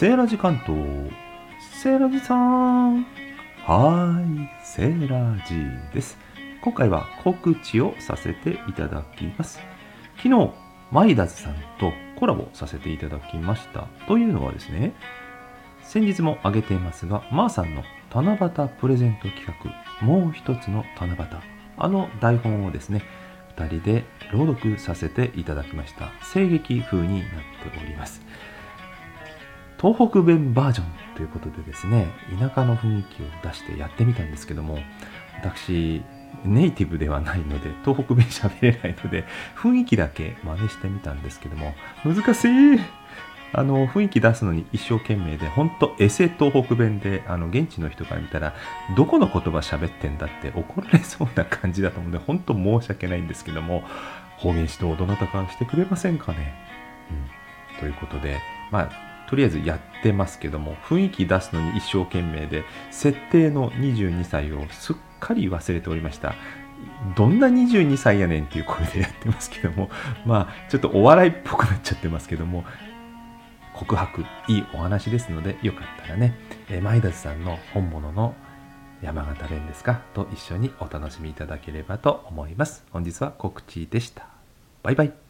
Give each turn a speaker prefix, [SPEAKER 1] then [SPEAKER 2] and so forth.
[SPEAKER 1] セーラジ関東。セーラジさん。はーい、セーラジです。今回は告知をさせていただきます。昨日、マイダズさんとコラボさせていただきました。というのはですね、先日も挙げていますが、まーさんの七夕プレゼント企画、もう一つの七夕、あの台本をですね、2人で朗読させていただきました。声劇風になっております。東北弁バージョンということでですね、田舎の雰囲気を出してやってみたんですけども、私、ネイティブではないので、東北弁喋れないので、雰囲気だけ真似してみたんですけども、難しいあの、雰囲気出すのに一生懸命で、ほんとエセ東北弁で、あの、現地の人から見たら、どこの言葉喋ってんだって怒られそうな感じだと思うんで、本当申し訳ないんですけども、方言指導どなたかしてくれませんかね。うん。ということで、まあ、とりあえずやってますけども、雰囲気出すのに一生懸命で、設定の22歳をすっかり忘れておりました。どんな22歳やねんっていう声でやってますけども、まあ、ちょっとお笑いっぽくなっちゃってますけども、告白、いいお話ですので、よかったらね、えー、マイダズさんの本物の山形弁ですか？と一緒にお楽しみいただければと思います。本日は告知でした。バイバイ。